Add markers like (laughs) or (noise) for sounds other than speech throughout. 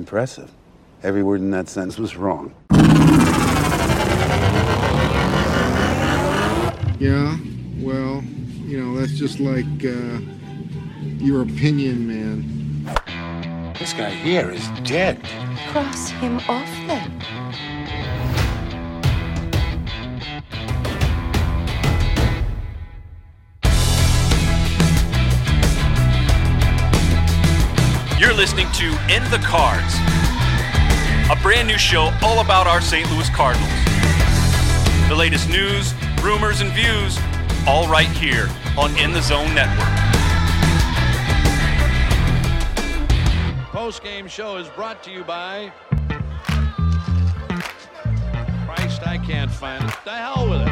Impressive. Every word in that sentence was wrong. Yeah, well, you know, that's just like uh, your opinion, man. This guy here is dead. Cross him off then. Listening to In the Cards, a brand new show all about our St. Louis Cardinals. The latest news, rumors, and views, all right here on In the Zone Network. Post game show is brought to you by. Christ, I can't find it. The hell with it.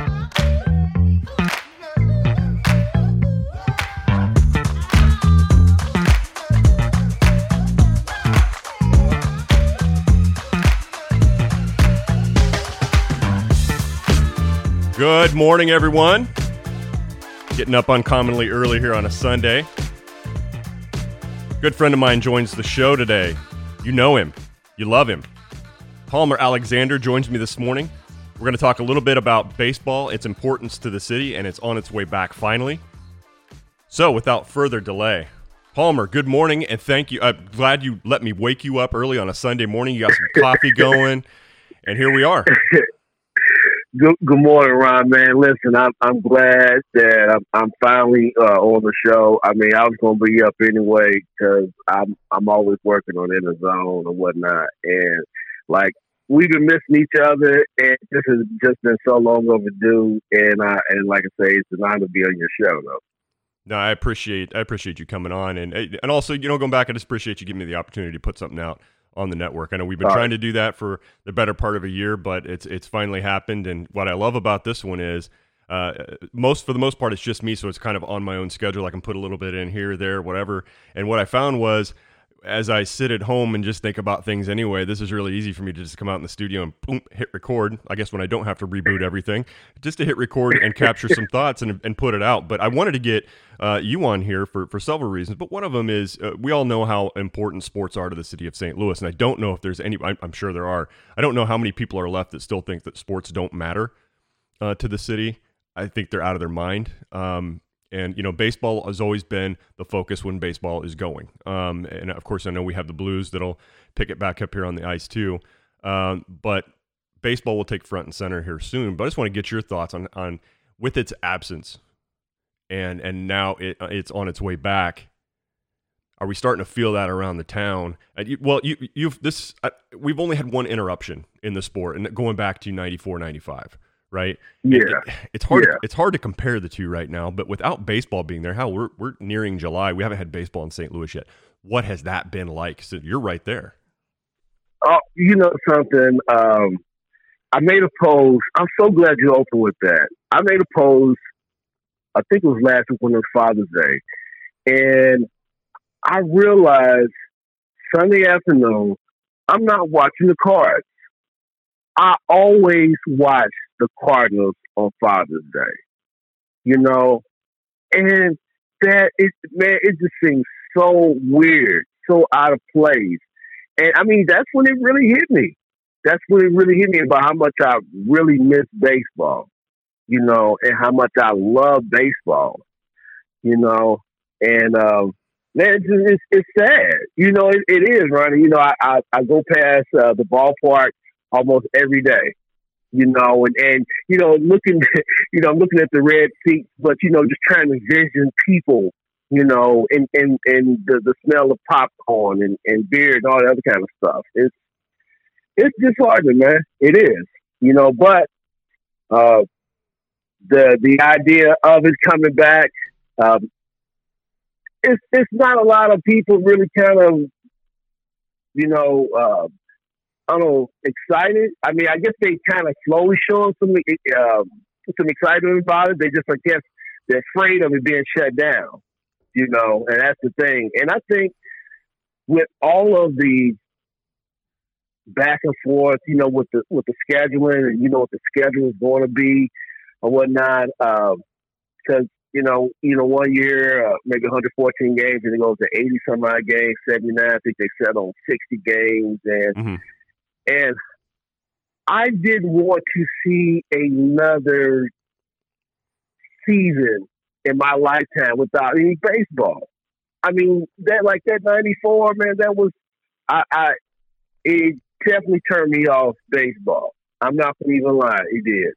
Good morning, everyone. Getting up uncommonly early here on a Sunday. Good friend of mine joins the show today. You know him, you love him. Palmer Alexander joins me this morning. We're going to talk a little bit about baseball, its importance to the city, and it's on its way back finally. So, without further delay, Palmer, good morning, and thank you. I'm glad you let me wake you up early on a Sunday morning. You got some coffee going, and here we are. (laughs) Good, good morning, Ron. Man, listen, I'm I'm glad that I'm, I'm finally uh, on the show. I mean, I was going to be up anyway because I'm I'm always working on Inner zone and whatnot, and like we've been missing each other, and this has just been so long overdue. And I and like I say, it's an honor to be on your show, though. No, I appreciate I appreciate you coming on, and and also you know going back, I just appreciate you giving me the opportunity to put something out on the network. I know we've been All trying right. to do that for the better part of a year, but it's it's finally happened. And what I love about this one is uh, most for the most part it's just me, so it's kind of on my own schedule. I can put a little bit in here, there, whatever. And what I found was as I sit at home and just think about things anyway, this is really easy for me to just come out in the studio and boom, hit record. I guess when I don't have to reboot everything, just to hit record and capture some thoughts and, and put it out. But I wanted to get uh, you on here for, for several reasons. But one of them is uh, we all know how important sports are to the city of St. Louis. And I don't know if there's any, I'm, I'm sure there are. I don't know how many people are left that still think that sports don't matter uh, to the city. I think they're out of their mind. Um, and you know, baseball has always been the focus when baseball is going. Um, and of course, I know we have the Blues that'll pick it back up here on the ice too. Um, but baseball will take front and center here soon. But I just want to get your thoughts on on with its absence, and and now it it's on its way back. Are we starting to feel that around the town? You, well, you you've this uh, we've only had one interruption in the sport, and going back to 94, 95, right? Yeah. It- it's hard. Yeah. It's hard to compare the two right now. But without baseball being there, how we're we're nearing July. We haven't had baseball in St. Louis yet. What has that been like? So you're right there. Oh, you know something? Um, I made a post. I'm so glad you opened with that. I made a post. I think it was last week when it was Father's Day, and I realized Sunday afternoon I'm not watching the cards. I always watch the Cardinals on Father's Day. You know, and that it man, it just seems so weird, so out of place. And I mean, that's when it really hit me. That's when it really hit me about how much I really miss baseball, you know, and how much I love baseball, you know. And um, man, it's, it's, it's sad, you know. It, it is, Ronnie. You know, I I, I go past uh, the ballpark almost every day, you know, and and you know, looking, (laughs) you know, I'm looking at the red seats, but you know, just trying to vision people you know, and and and the, the smell of popcorn and, and beer and all that other kind of stuff. It's it's disheartening, man. It is, you know, but uh, the the idea of it coming back, um, it's it's not a lot of people really kind of, you know, uh, I don't know, excited. I mean, I guess they kind of slowly showing some uh, some excitement about it. They just, I guess, they're afraid of it being shut down you know, and that's the thing. And I think with all of the back and forth, you know, with the with the scheduling and you know what the schedule is going to be or whatnot, because you know, you know, one year uh, maybe 114 games, and it goes to 80 some odd games, 79. I think they set on 60 games, and Mhm. And I didn't want to see another season in my lifetime without any baseball. I mean, that like that '94 man, that was I, I it definitely turned me off baseball. I'm not gonna even lie, it did.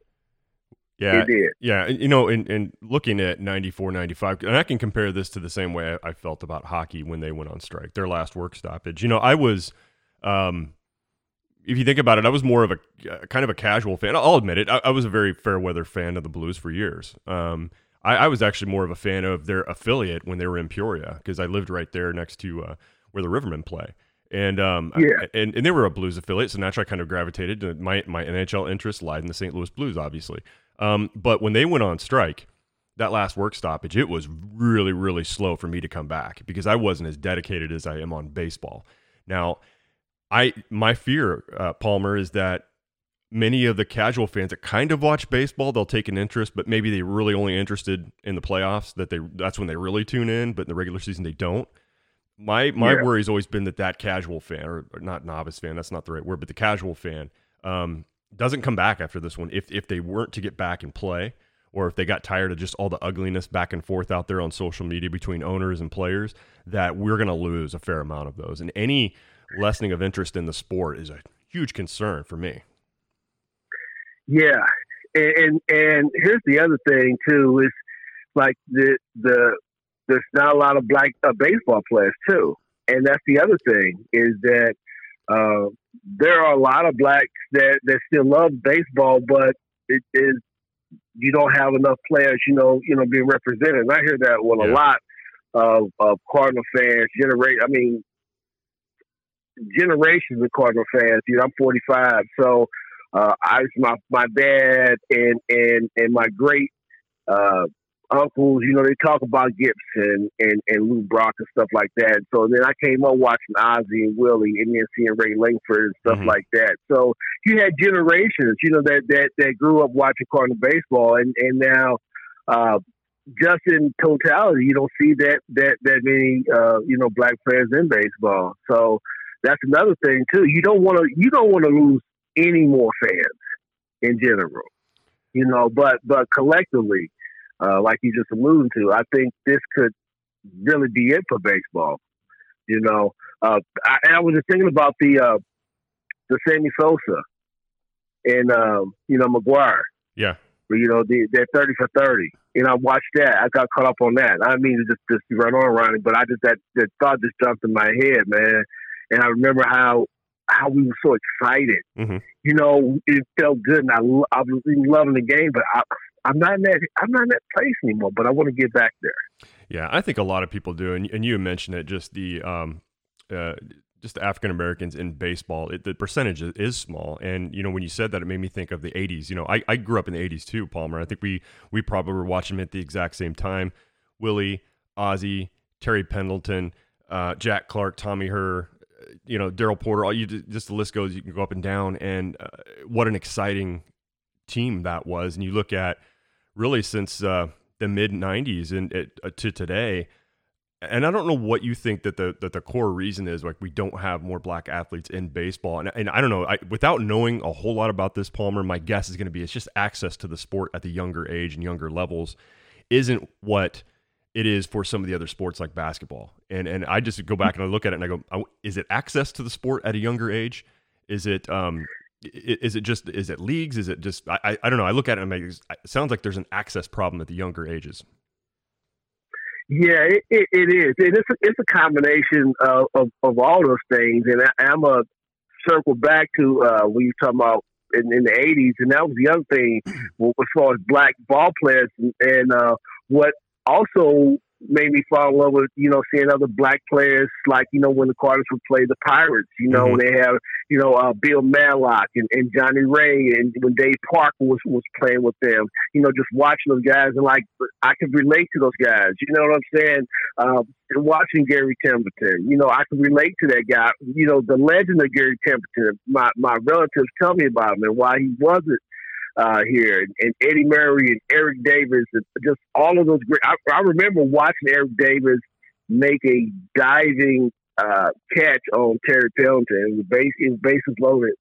Yeah, It did. Yeah, you know, and, and looking at 94, 95, and I can compare this to the same way I, I felt about hockey when they went on strike, their last work stoppage. You know, I was, um, if you think about it, I was more of a uh, kind of a casual fan. I'll admit it. I, I was a very fair weather fan of the Blues for years. Um, I, I was actually more of a fan of their affiliate when they were in Peoria because I lived right there next to uh, where the Rivermen play. And um, Yeah. and, and they were a Blues affiliate, so naturally I kind of gravitated to my my NHL interest lied in the St. Louis Blues, obviously. Um, but when they went on strike, that last work stoppage, it was really, really slow for me to come back because I wasn't as dedicated as I am on baseball. Now, I my fear, uh, Palmer, is that many of the casual fans that kind of watch baseball, they'll take an interest, but maybe they're really only interested in the playoffs. That they that's when they really tune in, but in the regular season they don't. My my Yeah. worry has always been that that casual fan, or, or not novice fan, that's not the right word, but the casual fan, um, doesn't come back after this one. If if they weren't to get back and play, or if they got tired of just all the ugliness back and forth out there on social media between owners and players, that we're going to lose a fair amount of those. And any lessening of interest in the sport is a huge concern for me. Yeah, and and, and here's the other thing too is like the the there's not a lot of black uh, baseball players too, and that's the other thing is that uh, there are a lot of blacks that that still love baseball, but it is you don't have enough players, you know, you know, being represented. And I hear that with a lot of, of Cardinal fans. Generate, I mean, generations of Cardinal fans. You know, I'm 45, so uh, I my my dad and and and my great uh, uncles. You know, they talk about Gibson and and Lou Brock and stuff like that. So then I came up watching Ozzie and Willie, and then seeing Ray Lankford and stuff Mhm. like that. So you had generations, you know, that that that grew up watching Cardinal baseball, and and now. Uh, just in totality, you don't see that that that many uh, you know black players in baseball. So that's another thing too. You don't want to you don't want to lose any more fans in general, you know. But but collectively, uh, like you just alluded to, I think this could really be it for baseball. You know, uh, I, and I was just thinking about the uh, the Sammy Sosa and um, you know McGwire. Yeah. You know, the, that thirty for thirty. And I watched that. I got caught up on that. I mean, just just run on Ronnie, but I just that that thought just jumped in my head, man. And I remember how how we were so excited. Mhm. You know, it felt good, and I I was loving the game. But I, I'm not in that I'm not in that place anymore. But I want to get back there. Yeah, I think a lot of people do, and, and you mentioned it. Just the um, uh, just African Americans in baseball, it, the percentage is, small. And you know, when you said that, it made me think of the '80s. You know, I, I grew up in the '80s too, Palmer. I think we we probably were watching them at the exact same time. Willie, Ozzie, Terry Pendleton, uh, Jack Clark, Tommy Herr, you know, Darrell Porter. All you just the list goes. You can go up and down, and uh, what an exciting team that was. And you look at really since uh, the mid '90s and uh, to today. And I don't know what you think that the that the core reason is. Like we don't have more black athletes in baseball, and, and I don't know. I, without knowing a whole lot about this, Palmer, my guess is going to be it's just access to the sport at the younger age and younger levels isn't what it is for some of the other sports like basketball. And and I just go back and I look at it and I go, oh, is it access to the sport at a younger age? Is it um is it just is it leagues? Is it just I I, don't know. I look at it and I'm like, it sounds like there's an access problem at the younger ages. Yeah, it, it, is. It is. A, it's a combination of, of, of all those things, and I, I'm a circle back to uh, you talking about in, in the '80s, and that was the other thing (clears throat) well, as far as black ball players, and, and uh, what also made me fall in love with you know seeing other black players like you know when the Cardinals would play the Pirates, you know Mhm. they have you know uh, Bill Madlock and, and Johnny Ray, and when Dave Parker was was playing with them, you know just watching those guys and like I could relate to those guys. You know what I'm saying? Um, and watching Gary Templeton, you know, I could relate to that guy. You know, the legend of Gary Templeton. My my relatives tell me about him and why he wasn't uh, here, and, Eddie Murray and Eric Davis, and just all of those great. I, I remember watching Eric Davis make a diving uh, catch on Terry Pendleton. It was, base, it was bases loaded,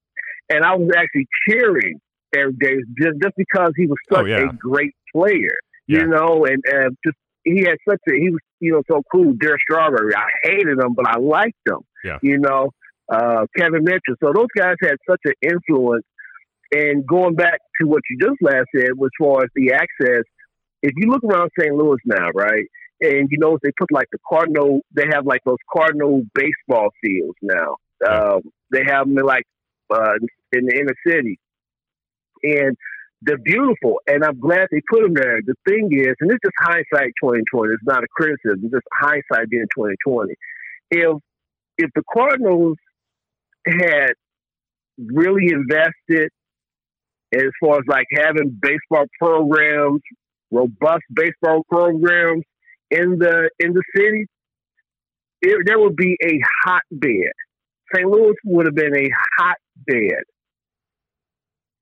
and I was actually cheering Eric Davis just just because he was such Oh, yeah. a great player, Yeah. you know, and uh, just he had such a he was you know so cool. Derek Strawberry, I hated him, but I liked him. Yeah. You know, uh, Kevin Mitchell. So those guys had such an influence. And going back to what you just last said, as far as the access, if you look around St. Louis now, right, and you notice they put like the Cardinal, they have like those Cardinal baseball fields now. Um, they have them in like uh, in the inner city, and they're beautiful. And I'm glad they put them there. The thing is, and it's just hindsight 2020. It's not a criticism. It's just hindsight being 2020. If if the Cardinals had really invested as far as like having baseball programs, robust baseball programs in the in the city, it, there would be a hotbed. St. Louis would have been a hotbed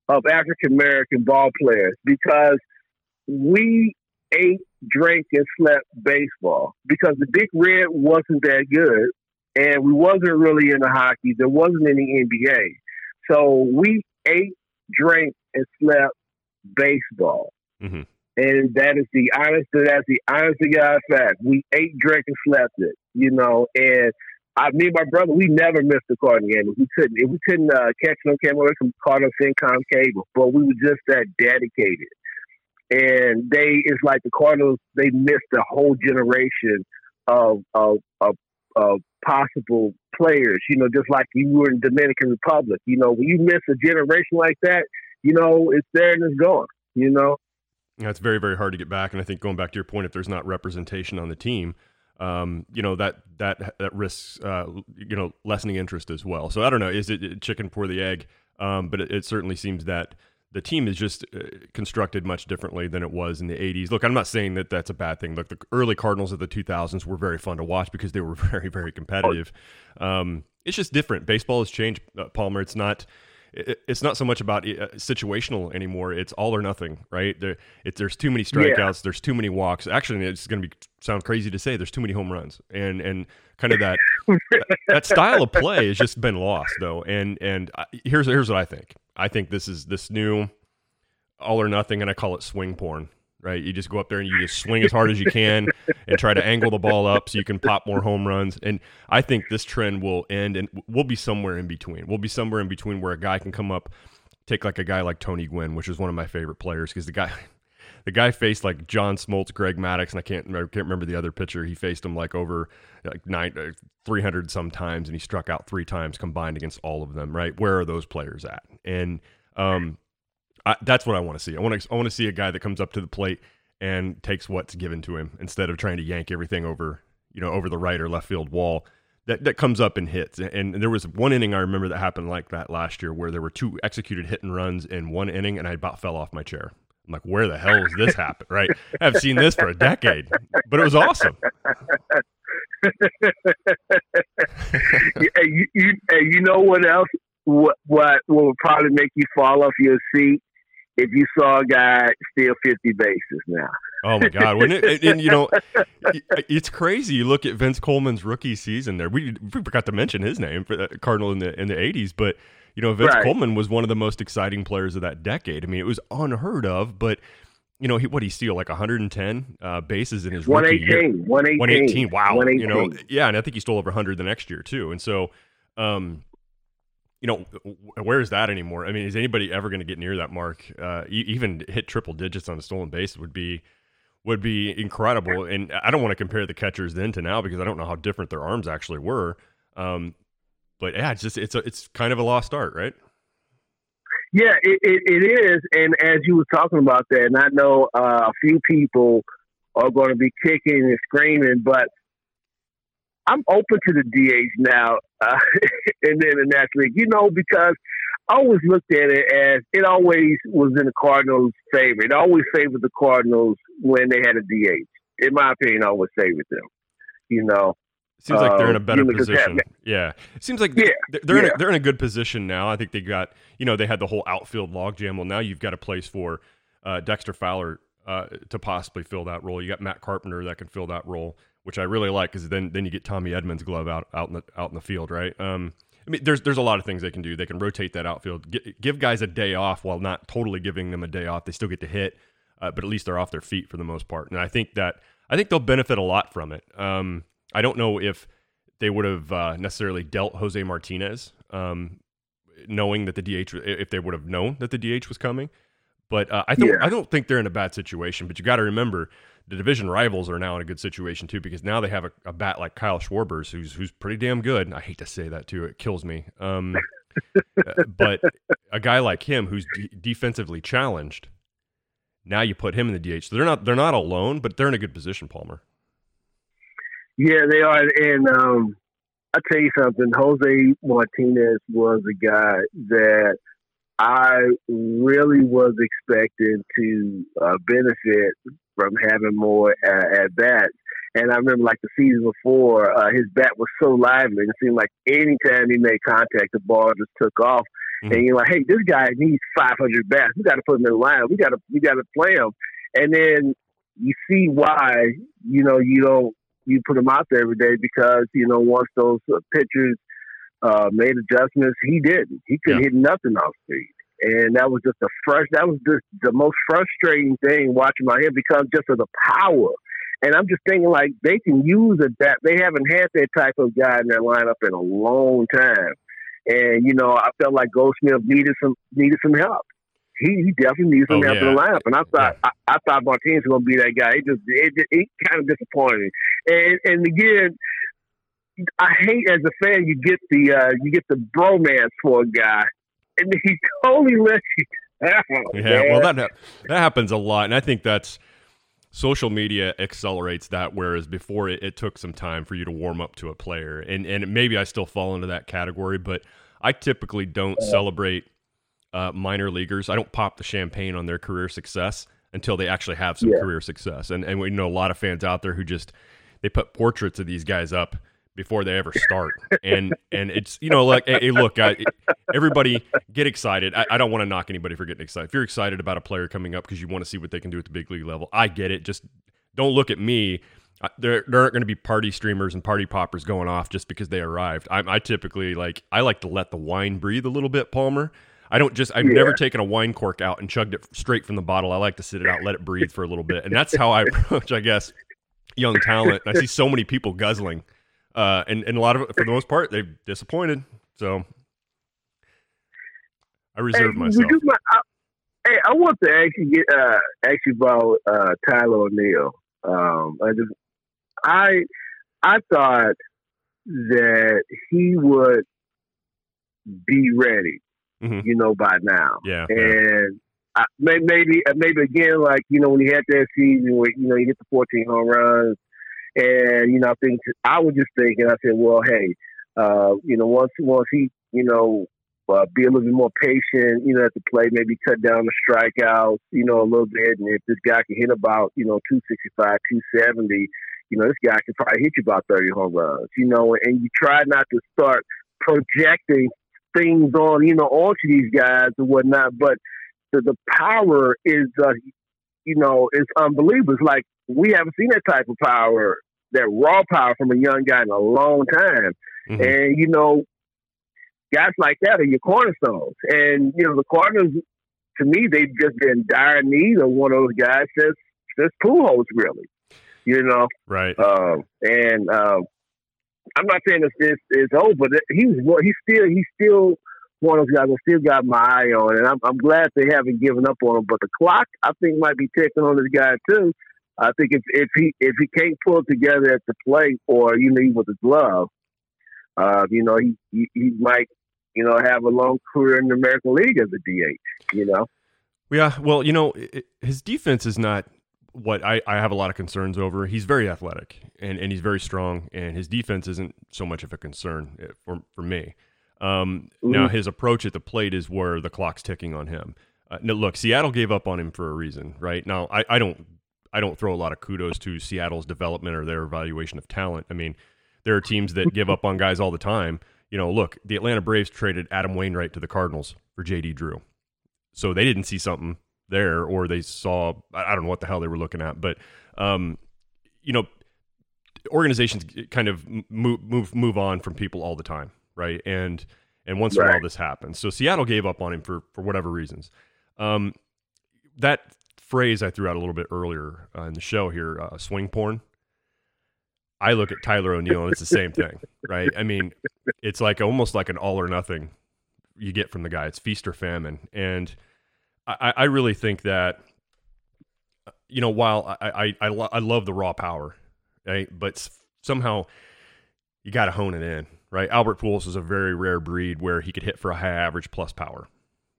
of African American ball players because we ate, drank, and slept baseball because the Big Red wasn't that good, and we wasn't really into hockey. There wasn't any NBA, so we ate, drank, and slept baseball. Mhm. And that is the honest. That's the honest to God fact. We ate, drank, and slept it. You know, and I, me and my brother, we never missed a Cardinal game. We couldn't. If we couldn't uh, catch no camera away from Cardinal Fincom cable, but we were just that dedicated. And they, it's like the Cardinals. They missed a whole generation of of of, of possible players. You know, just like you were in Dominican Republic. You know, when you miss a generation like that, you know, it's there and it's gone. You know. Yeah, it's very very hard to get back, and I think going back to your point, if there's not representation on the team, um, you know that that that risks uh, you know lessening interest as well. So I don't know, is it chicken before the egg? Um, but it, it certainly seems that the team is just uh, constructed much differently than it was in the 80s. Look, I'm not saying that that's a bad thing. Look, the early Cardinals of the 2000s were very fun to watch because they were (laughs) very very competitive. Um, it's just different. Baseball has changed, uh, Palmer. It's not it- it's not so much about uh, situational anymore. It's all or nothing, right? There, it, there's too many strikeouts. There's too many walks. Actually, it's going to be sound crazy to say. There's too many home runs, and and kind of that that, that style of play has just been lost, though. And and I, here's here's what I think. I think this is this new all or nothing, and I call it swing porn. Right, you just go up there and you just swing as hard as you can and try to angle the ball up so you can pop more home runs. And I think this trend will end, and we'll be somewhere in between. We'll be somewhere in between where a guy can come up, take like a guy like Tony Gwynn, which is one of my favorite players because the guy, (laughs) the guy faced like John Smoltz, Greg Maddux, and I can't remember, can't remember the other pitcher. He faced him like over like nine, uh, three hundred some times, and he struck out three times combined against all of them. Right, where are those players at? And um, I, that's what I want to see. I want to I want to see a guy that comes up to the plate and takes what's given to him instead of trying to yank everything over you know over the right or left field wall. That that comes up and hits. And there was one inning I remember that happened like that last year where there were two executed hit and runs in one inning, and I about fell off my chair. I'm like, where the hell has this happened? (laughs) Right? I've seen this for a decade, but it was awesome. (laughs) You, you, and you know what else? What, what would probably make you fall off your seat if you saw a guy steal fifty bases now. Oh my God! When it, and, and, you know, it's crazy. You look at Vince Coleman's rookie season. There, we, we forgot to mention his name for the Cardinal in the in the '80s, but you know, Vince Right. Coleman was one of the most exciting players of that decade. I mean, it was unheard of, but you know, he what he steal like 110 uh, bases in his rookie year. 118, 118, 118. Wow. You know, yeah, and I think he stole over 100 the next year too. And so, um, you know, where is that anymore? I mean, is anybody ever going to get near that mark? Uh, even hit triple digits on a stolen base would be would be incredible. And I don't want to compare the catchers then to now because I don't know how different their arms actually were. Um, but yeah, it's just it's a, it's kind of a lost art, right? Yeah, it, it, it is. And as you were talking about that, and I know uh, a few people are going to be kicking and screaming, but I'm open to the DH now uh, (laughs) in the National League. You know, because I always looked at it as it always was in the Cardinals' favor. It always favored the Cardinals when they had a DH. In my opinion, I always favored them. You know, Seems like they're in a Uh, better 'cause position. Yeah, it seems like Yeah, they're they're, in yeah. a, they're in a good position now. I think they got you know they had the whole outfield logjam. Well, now you've got a place for uh, Dexter Fowler uh, to possibly fill that role. You got Matt Carpenter that can fill that role, which I really like because then then you get Tommy Edman's glove out out in the out in the field, right? Um, I mean, there's there's a lot of things they can do. They can rotate that outfield, gi- give guys a day off while not totally giving them a day off. They still get to hit, uh, but at least they're off their feet for the most part. And I think that I think they'll benefit a lot from it. Um, I don't know if they would have uh, necessarily dealt Jose Martinez, um, knowing that the DH, if they would have known that the DH was coming. But uh, I don't, Yeah. I don't think they're in a bad situation. But you got to remember, the division rivals are now in a good situation too, because now they have a, a bat like Kyle Schwarber's, who's who's pretty damn good. I hate to say that too; it kills me. Um, (laughs) uh, but a guy like him, who's de- defensively challenged, now you put him in the DH. So they're not they're not alone, but they're in a good position, Palmer. Yeah, they are. And um, I tell you something, Jose Martinez was a guy that I really was expecting to uh, benefit from having more uh, at bats. And I remember, like the season before, uh, his bat was so lively. It seemed like anytime he made contact, the ball just took off. Mhm. And you're like, "Hey, this guy needs 500 bats. We got to put him in the lineup. We got to, we got to play him." And then you see why, you know, you don't you put him out there every day because you know once those uh, pitchers uh, made adjustments, he didn't. He couldn't Yeah. hit nothing off speed, and that was just the fresh. That was just the most frustrating thing watching my him because just of the power. And I'm just thinking like they can use a that they haven't had that type of guy in their lineup in a long time. And you know, I felt like Goldschmidt needed some needed some help. He, he definitely needs some Oh, help in the lineup. And I thought I, I thought Martinez was going to be that guy. It just it, it, it kind of disappointed. And and again, I hate as a fan you get the uh, you get the bromance for a guy, and he totally lets you down. Yeah, man. well, that that happens a lot, and I think that's social media accelerates that. Whereas before, it, it took some time for you to warm up to a player, and and maybe I still fall into that category, but I typically don't celebrate uh, minor leaguers. I don't pop the champagne on their career success until they actually have some Yeah. career success, and and we know a lot of fans out there who just they put portraits of these guys up before they ever start. And and it's you know like hey, look I, everybody get excited. I, I don't want to knock anybody for getting excited. If you're excited about a player coming up because you want to see what they can do at the big league level i get it. Just don't look at me. I- there, there aren't going to be party streamers and party poppers going off just because they arrived. I, I typically like i like to let the wine breathe a little bit palmer. I don't just i've Yeah. never taken a wine cork out and chugged it straight from the bottle. I like to sit it out let it breathe for a little bit. And that's (laughs) how i approach i guess young talent. I see so many people guzzling uh, and, and a lot of for the most part, they've disappointed. So I reserve Hey, myself. you mind- I, hey, I want to actually get uh, you about uh, Tyler O'Neill. Um, I just, I, I thought that he would be ready, Mhm. you know, by now. Yeah, yeah. and I, may- maybe, uh, maybe again, like you know, when he had that season where you know he hit the 14 home runs, and you know, I think I was just thinking, I said, well, hey, uh, you know, once once he, you know, uh, be a little bit more patient, you know, at the plate, maybe cut down the strikeouts, you know, a little bit, and if this guy can hit about, you know, 265, 270, you know, this guy can probably hit you about 30 home runs, you know, and you try not to start projecting things on, you know, onto these guys and whatnot, but the, the power is, uh, you know, is unbelievable. It's like we haven't seen that type of power, that raw power from a young guy in a long time. Mhm. And, you know, guys like that are your cornerstones. And, you know, the Cardinals, to me, they've just been dire need of one of those guys since, since Pujols, really. You know, Right. um, and um, I'm not saying it's, it's, it's over, but he was one- he's still he's still one of those guys I still got my eye on, and I'm, I'm glad they haven't given up on him. But the clock, I think, might be ticking on this guy too. I think if if he if he can't pull together at the plate or you know with the glove, uh, you know he, he he might you know have a long career in the American League as a DH. You know, Yeah. Well, you know, i i- his defense is not what I, I have a lot of concerns over. He's very athletic and, and he's very strong, and his defense isn't so much of a concern eh, for, for me. Um, Now, his approach at the plate is where the clock's ticking on him. Uh, no, look, Seattle gave up on him for a reason, right? Now, I, I don't I don't throw a lot of kudos to Seattle's development or their evaluation of talent. I mean, there are teams that give up on guys all the time. You know, look, the Atlanta Braves traded Adam Wainwright to the Cardinals for JD Drew. So they didn't see something there or they saw I don't know what the hell they were looking at, but um, you know, organizations kind of move move move on from people all the time, right? And and once in a while this happens. So Seattle gave up on him for for whatever reasons. Um, that phrase I threw out a little bit earlier uh, in the show here, uh, swing porn. I look at Tyler O'Neill and it's the same thing, right? I mean, it's like almost like an all or nothing you get from the guy. It's feast or famine, and I, I really think that you know while I I I, lo- I love the raw power, right? But somehow you got to hone it in, right? Albert Pujols is a very rare breed where he could hit for a high average plus power.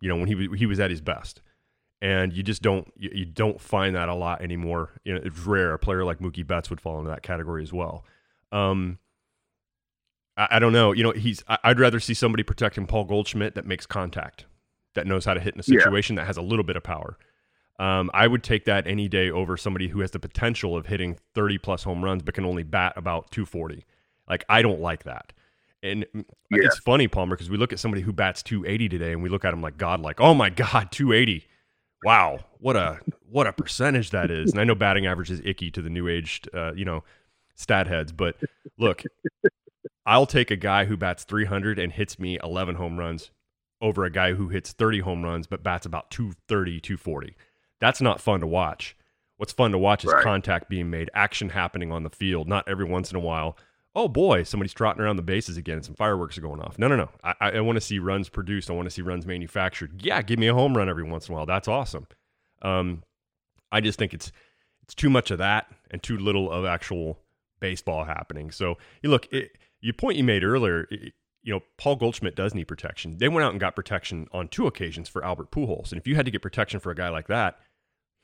You know when he he was at his best and you just don't you, you, don't find that a lot anymore. You know, it's rare. A player like Mookie Betts would fall into that category as well. Um, I, I don't know. You know, he's. I, would rather see somebody protecting Paul Goldschmidt that makes contact, that knows how to hit in a situation yeah. that has a little bit of power. Um, I would take that any day over somebody who has the potential of hitting 30 plus home runs but can only bat about 240. Like I don't like that. And yeah. it's funny, Palmer, because we look at somebody who bats 280 today and we look at him like God, like, oh my God, 280 wow, what a what a percentage that is. And I know batting average is icky to the new age, uh, you know, stat heads, but look, I'll take a guy who bats 300 and hits me 11 home runs over a guy who hits 30 home runs but bats about 230, 240. That's not fun to watch. What's fun to watch is right. contact being made, action happening on the field, not every once in a while oh boy, somebody's trotting around the bases again and some fireworks are going off. No, no, no. I, I want to see runs produced. I want to see runs manufactured. Yeah, give me a home run every once in a while. That's awesome. Um, I just think it's it's too much of that and too little of actual baseball happening. So you look, it, your point you made earlier, it, you know, Paul Goldschmidt does need protection. They went out and got protection on two occasions for Albert Pujols, and if you had to get protection for a guy like that,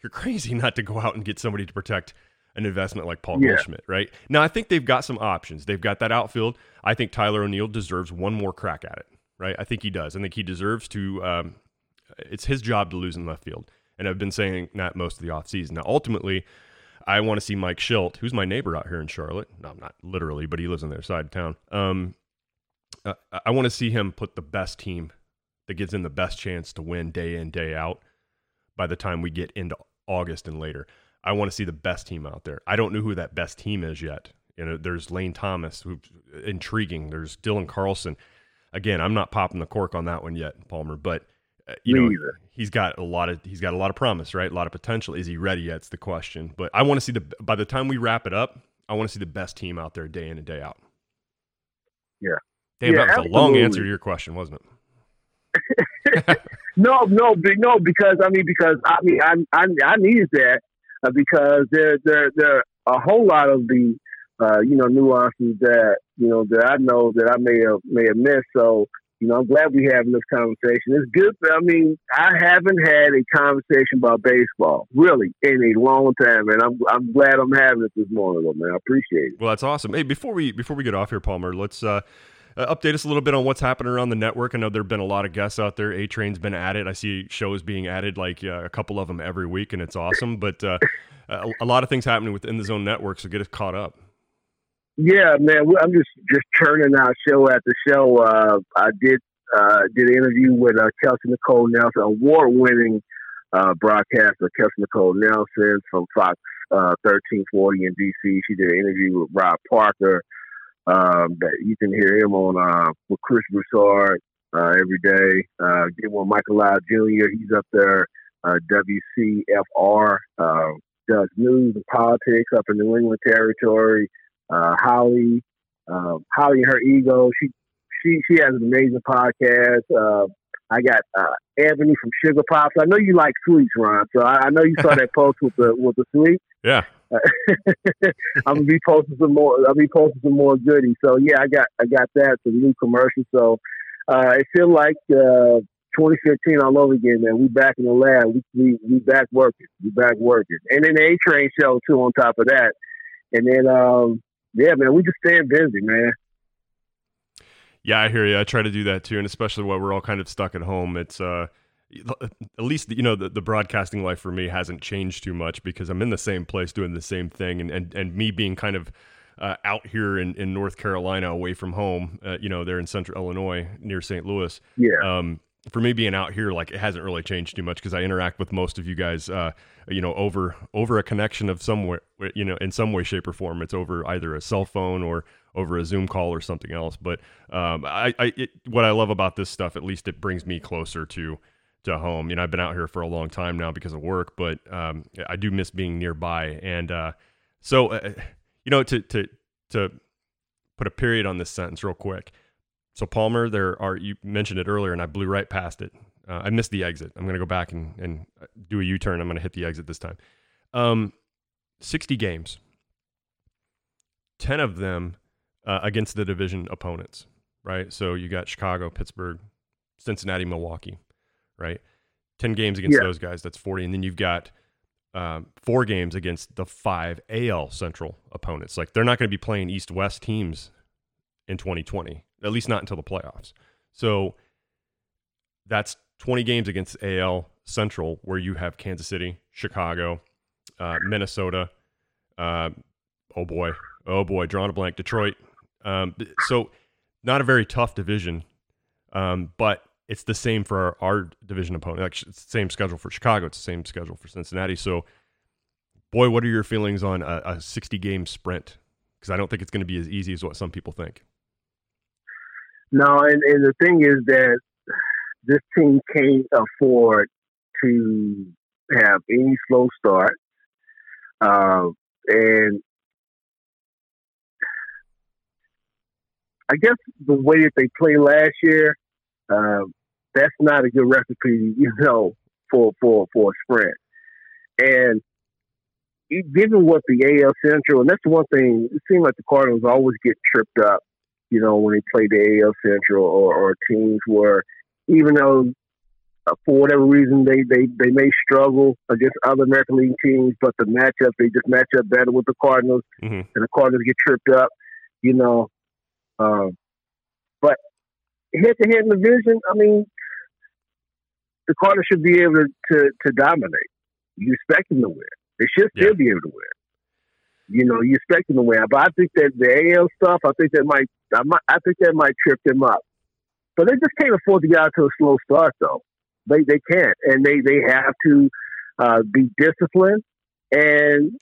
you're (laughs) crazy not to go out and get somebody to protect an investment like Paul yeah. Goldschmidt, right? Now, I think they've got some options. They've got that outfield. I think Tyler O'Neill deserves one more crack at it, right? I think he does. I think he deserves to. Um, it's his job to lose in left field, and I've been saying that most of the offseason. Now, ultimately, I want to see Mike Shildt, who's my neighbor out here in Charlotte. No, not literally, but he lives on their side of town. Um, uh, I want to see him put the best team that gives him the best chance to win day in day out. By the time we get into August and later, I want to see the best team out there. I don't know who that best team is yet. You know, there's Lane Thomas, who's intriguing. There's Dylan Carlson. Again, I'm not popping the cork on that one yet, Palmer. But uh, you Me know, either. he's got a lot of he's got a lot of promise, right? A lot of potential. Is he ready yet? It's the question. But I want to see the by the time we wrap it up, I want to see the best team out there day in and day out. Yeah. Damn, yeah, that was absolutely. a long answer to your question, wasn't it? (laughs) no, no, no, because I mean, because I mean, I I, I needed that uh, because there there there are a whole lot of the uh, you know nuances that you know that I know that I may have may have missed. So you know, I'm glad we're having this conversation. It's good. I mean, I haven't had a conversation about baseball really in a long time, and I'm I'm glad I'm having it this morning, though, man. I appreciate it. Well, that's awesome. Hey, before we before we get off here, Palmer, let's. Uh, uh, update us a little bit on what's happening around the network. I know there have been a lot of guests out there. A Train's been added. I see shows being added, like uh, a couple of them every week, and it's awesome. But uh, a, a, lot of things happening within the zone network, so get us caught up. Yeah, man, I'm just just churning out show after show. Uh, I did uh, did an interview with uh, Kelsey Nicole Nelson, award winning broadcaster Kelsey Nicole Nelson from Fox 1340 in DC. She did an interview with Rob Parker. Um, that you can hear him on uh, with Chris Broussard uh, every day. Uh, get one Michael Loud Jr. He's up there. Uh, WCFR uh, does news and politics up in New England territory. Uh, Holly, uh, Holly and her ego. She she she has an amazing podcast. Uh, I got uh, Ebony from Sugar Pops. I know you like sweets, Ron. So I, I know you saw (laughs) that post with the with the sweets. Yeah. (laughs) I'm gonna be posting some more. I'll be posting some more goodies. So yeah, I got I got that some new commercials. So uh, it feels like uh, 2015 all over again, man. We back in the lab. We we, we back working. We back working, and then the A Train show too. On top of that, and then um, yeah, man, we just staying busy, man. Yeah, I hear you. I try to do that too, and especially while we're all kind of stuck at home, it's uh at least you know the, the broadcasting life for me hasn't changed too much because I'm in the same place doing the same thing and and, and me being kind of uh, out here in, in North Carolina, away from home. Uh, you know, they're in Central Illinois near St. Louis. Yeah. Um, for me being out here, like it hasn't really changed too much because I interact with most of you guys, uh, you know, over over a connection of somewhere, you know, in some way, shape, or form. It's over either a cell phone or over a Zoom call or something else. But um, I, I it, what I love about this stuff, at least it brings me closer to to home. You know, I've been out here for a long time now because of work, but um, I do miss being nearby. And uh, so, uh, you know, to to to put a period on this sentence real quick. So Palmer, there are you mentioned it earlier, and I blew right past it. Uh, I missed the exit. I'm going to go back and, and do a U-turn. I'm going to hit the exit this time. Um, 60 games, 10 of them uh, against the division opponents, right? So you got Chicago, Pittsburgh, Cincinnati, Milwaukee, right? 10 games against Yeah. those guys. That's 40. And then you've got um, four games against the five AL Central opponents. Like they're not going to be playing East West teams in 2020, at least not until the playoffs. So that's 20 games against AL Central, where you have Kansas City, Chicago, uh, Minnesota. Uh, oh boy, oh boy, drawing a blank. Detroit. Um, so not a very tough division, um, but it's the same for our, our division opponent. Actually, it's the same schedule for Chicago. It's the same schedule for Cincinnati. So, boy, what are your feelings on a, a 60 game sprint? Because I don't think it's going to be as easy as what some people think. No, and, and the thing is that this team can't afford to have any slow start. Uh, and I guess the way that they played last year, uh, that's not a good recipe, you know, for for for a sprint. And given what the AL Central, and that's the one thing, it seems like the Cardinals always get tripped up, you know, when they play the AL Central or, or teams where, even though uh, for whatever reason they, they, they may struggle against other American League teams, but the matchup, they just match up better with the Cardinals, Mhm. and the Cardinals get tripped up, you know. Um, but head to head in the division, I mean, the Cardinals should be able to, to, to dominate. You expect them to win. They should still Yeah. be able to win. You know, you expect them to win. But I think that the AL stuff, I think that might, I, might, I think that might trip them up. But they just can't afford to get out to a slow start, though. They they can't, and they they have to uh, be disciplined. And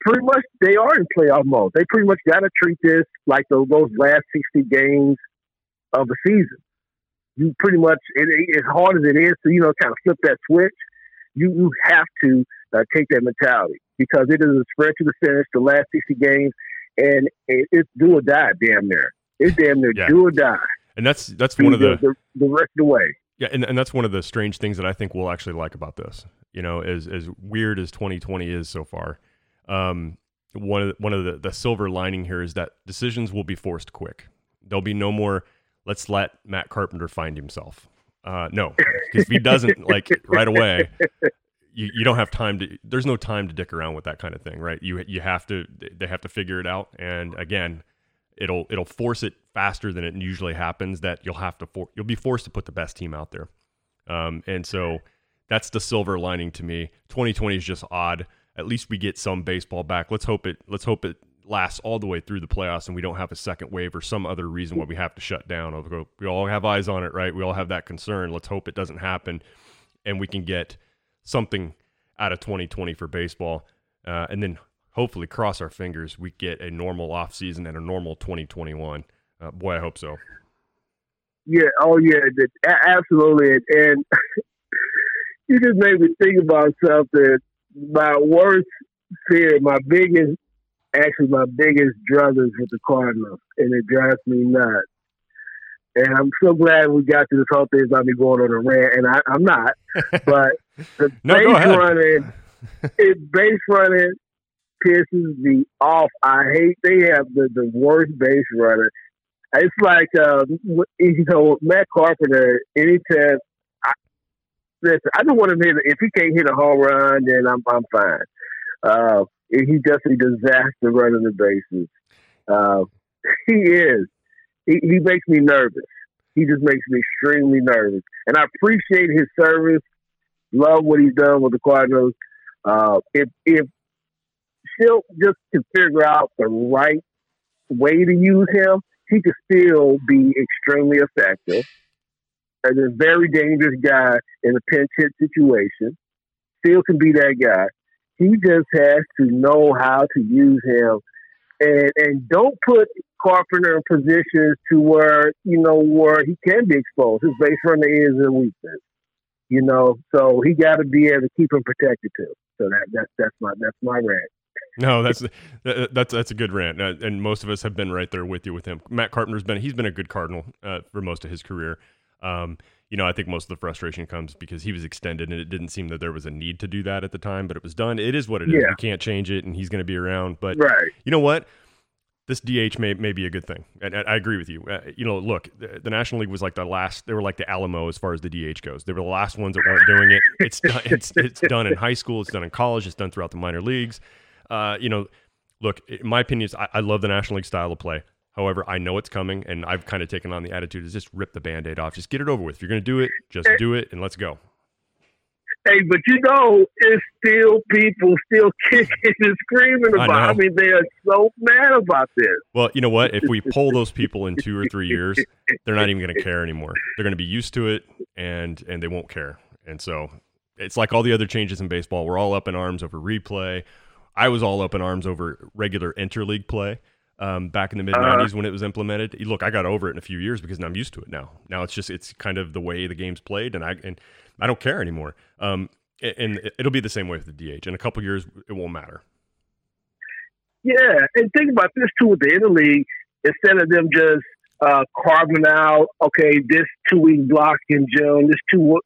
pretty much, they are in playoff mode. They pretty much got to treat this like those, those last sixty games of the season. You pretty much, it, it- as hard as it is to you know kind of flip that switch, you you have to uh, take that mentality because it is a sprint to the finish, the last sixty games, and it, it's do or die, damn near. It's damn near Yeah. do or die. And that's that's one of the the, the rest of the way. Yeah, and, and that's one of the strange things that I think we'll actually like about this. You know, as as weird as 2020 is so far, um, one of the, one of the, the silver lining here is that decisions will be forced quick. There'll be no more. Let's let Matt Carpenter find himself. Uh, no, because if he doesn't like right away, you, you don't have time to. There's no time to dick around with that kind of thing, right? You you have to. They have to figure it out. And again, it'll it'll force it faster than it usually happens that you'll have to for, you'll be forced to put the best team out there um, and so that's the silver lining to me 2020 is just odd at least we get some baseball back let's hope it let's hope it lasts all the way through the playoffs and we don't have a second wave or some other reason why we have to shut down we all have eyes on it right we all have that concern let's hope it doesn't happen and we can get something out of 2020 for baseball uh, and then hopefully cross our fingers we get a normal offseason and a normal 2021 uh, boy i hope so Yeah, oh yeah, absolutely. And (laughs) you just made me think about something. My worst fear, my biggest, actually my biggest drug is with the Cardinals, and it drives me nuts. And I'm so glad we got to this whole thing about me going on a rant, and I, I'm not. (laughs) But the (laughs) No, base running, it base running pisses me off. I hate they have the, the worst base runner. It's like uh, you know Matt Carpenter. Anytime, I, listen, I just want him to hit. If he can't hit a home run, then I'm I'm fine. Uh, just a disaster running the bases. Uh, he is. He, he makes me nervous. He just makes me extremely nervous, and I appreciate his service. Love what he's done with the Cardinals. Uh, if if Shildt just can figure out the right way to use him, he could still be extremely effective. And a very dangerous guy in a pinch hit situation. Still can be that guy. He just has to know how to use him. And and don't put Carpenter in positions to where, you know, where he can be exposed. His base runner is a weakness. You know, so he gotta be able to keep him protected too. So that that's that's my that's my rant. No, that's that's that's a good rant, uh, and most of us have been right there with you with him. Matt Carpenter's been he's been a good Cardinal uh, for most of his career. Um, you know, I think most of the frustration comes because he was extended, and it didn't seem that there was a need to do that at the time, but it was done. It is what it is. Yeah. You can't change it, and he's going to be around. But Right. you know what? This DH may, may be a good thing, and, and I agree with you. Uh, you know, look, the, the National League was like the last; they were like the Alamo as far as the DH goes. They were the last ones that weren't doing it. It's done. (laughs) It's it's done in high school. It's done in college. It's done throughout the minor leagues. Uh, you know, look, in my opinion, is I, I love the National League style of play. However, I know it's coming, and I've kind of taken on the attitude is just rip the band-aid off. Just get it over with. If you're going to do it, just do it, and let's go. Hey, but you know, it's still people still (laughs) kicking and screaming I about. I, know. mean, they are so mad about this. Well, you know what? If we pull those people in two or three years, they're not even going to care anymore. They're going to be used to it, and and they won't care. And so it's like all the other changes in baseball. We're all up in arms over replay. I was all up in arms over regular interleague play um, back in the mid '90s when it was implemented. Look, I got over it in a few years because I'm used to it now. Now it's just it's kind of the way the game's played, and I and I don't care anymore. Um, and it- it'll be the same way with the DH. In a couple years, it won't matter. Yeah, and think about this too with the interleague. Instead of them just uh, carving out, okay, this two week block in June, this two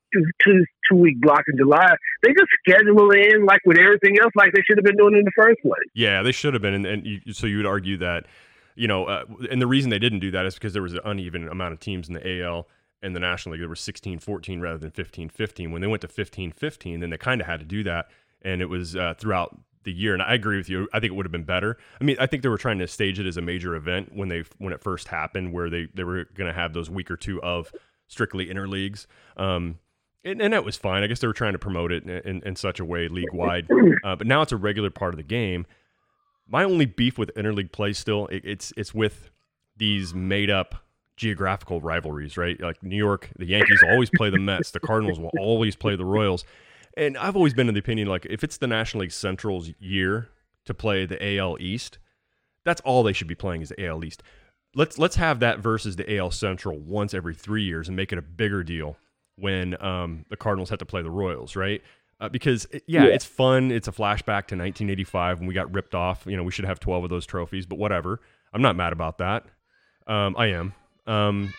two two week block in July, they just schedule it in like with everything else, like they should have been doing in the first place. Yeah, they should have been, and, and you, so you would argue that, you know, uh, and the reason they didn't do that is because there was an uneven amount of teams in the AL and the National League. There were 16-14 rather than 15-15. When they went to 15-15, then they kind of had to do that, and it was uh, throughout the year. And I agree with you. I think it would have been better. I mean, I think they were trying to stage it as a major event when they when it first happened, where they they were going to have those week or two of strictly interleagues. Um, and, and that was fine. I guess they were trying to promote it in, in, in such a way league wide. Uh, but now it's a regular part of the game. My only beef with interleague play still it, it's it's with these made up geographical rivalries, right? Like New York, the Yankees always play the Mets, the Cardinals will always play the Royals. And I've always been of the opinion like if it's the National League Central's year to play the AL East, that's all they should be playing is the AL East. Let's let's have that versus the AL Central once every three years and make it a bigger deal when um, the Cardinals have to play the Royals, right? Uh, because it- yeah, it's fun. It's a flashback to 1985 when we got ripped off. You know, we should have 12 of those trophies, but whatever. I'm not mad about that. Um, I am. Um,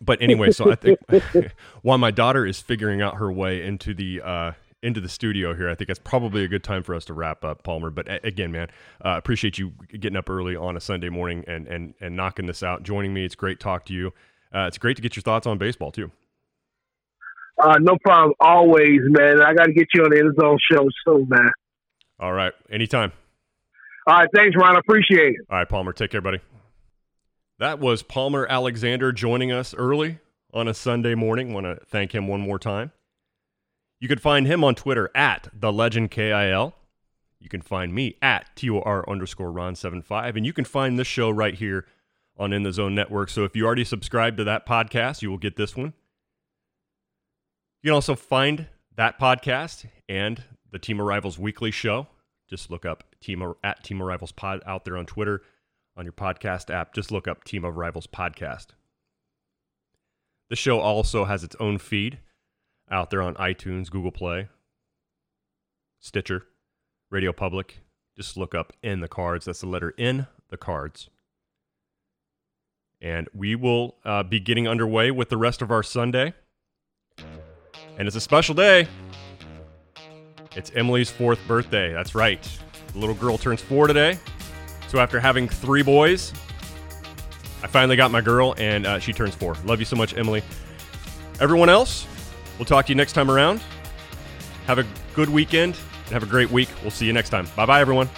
but anyway, so I think (laughs) (laughs) while my daughter is figuring out her way into the uh, into the studio here, I think it's probably a good time for us to wrap up, Palmer. But a- again, man, uh, appreciate you getting up early on a Sunday morning and and and knocking this out, joining me. It's great to talk to you. Uh, it's great to get your thoughts on baseball too. Uh, no problem, always, man. I got to get you on the End Zone show soon, man. All right, anytime. All right, thanks, Ron. I appreciate it. All right, Palmer, take care, buddy. That was Palmer Alexander joining us early on a Sunday morning. Want to thank him one more time. You can find him on Twitter at the Legend KIL. You can find me at TOR underscore Ron75. And you can find this show right here on In the Zone Network. So if you already subscribed to that podcast, you will get this one. You can also find that podcast and the Team of Rivals Weekly Show. Just look up Team at Team of Rivals Pod out there on Twitter on your podcast app. Just look up Team of Rivals Podcast. The show also has its own feed out there on iTunes, Google Play, Stitcher, Radio Public. Just look up In the Cards. That's the letter In the Cards. And we will uh, be getting underway with the rest of our Sunday. And it's a special day. It's Emily's fourth birthday. That's right. The little girl turns four today. So after having three boys, I finally got my girl, and uh, she turns four. Love you so much, Emily. Everyone else, we'll talk to you next time around. Have a good weekend and have a great week. We'll see you next time. Bye bye, everyone.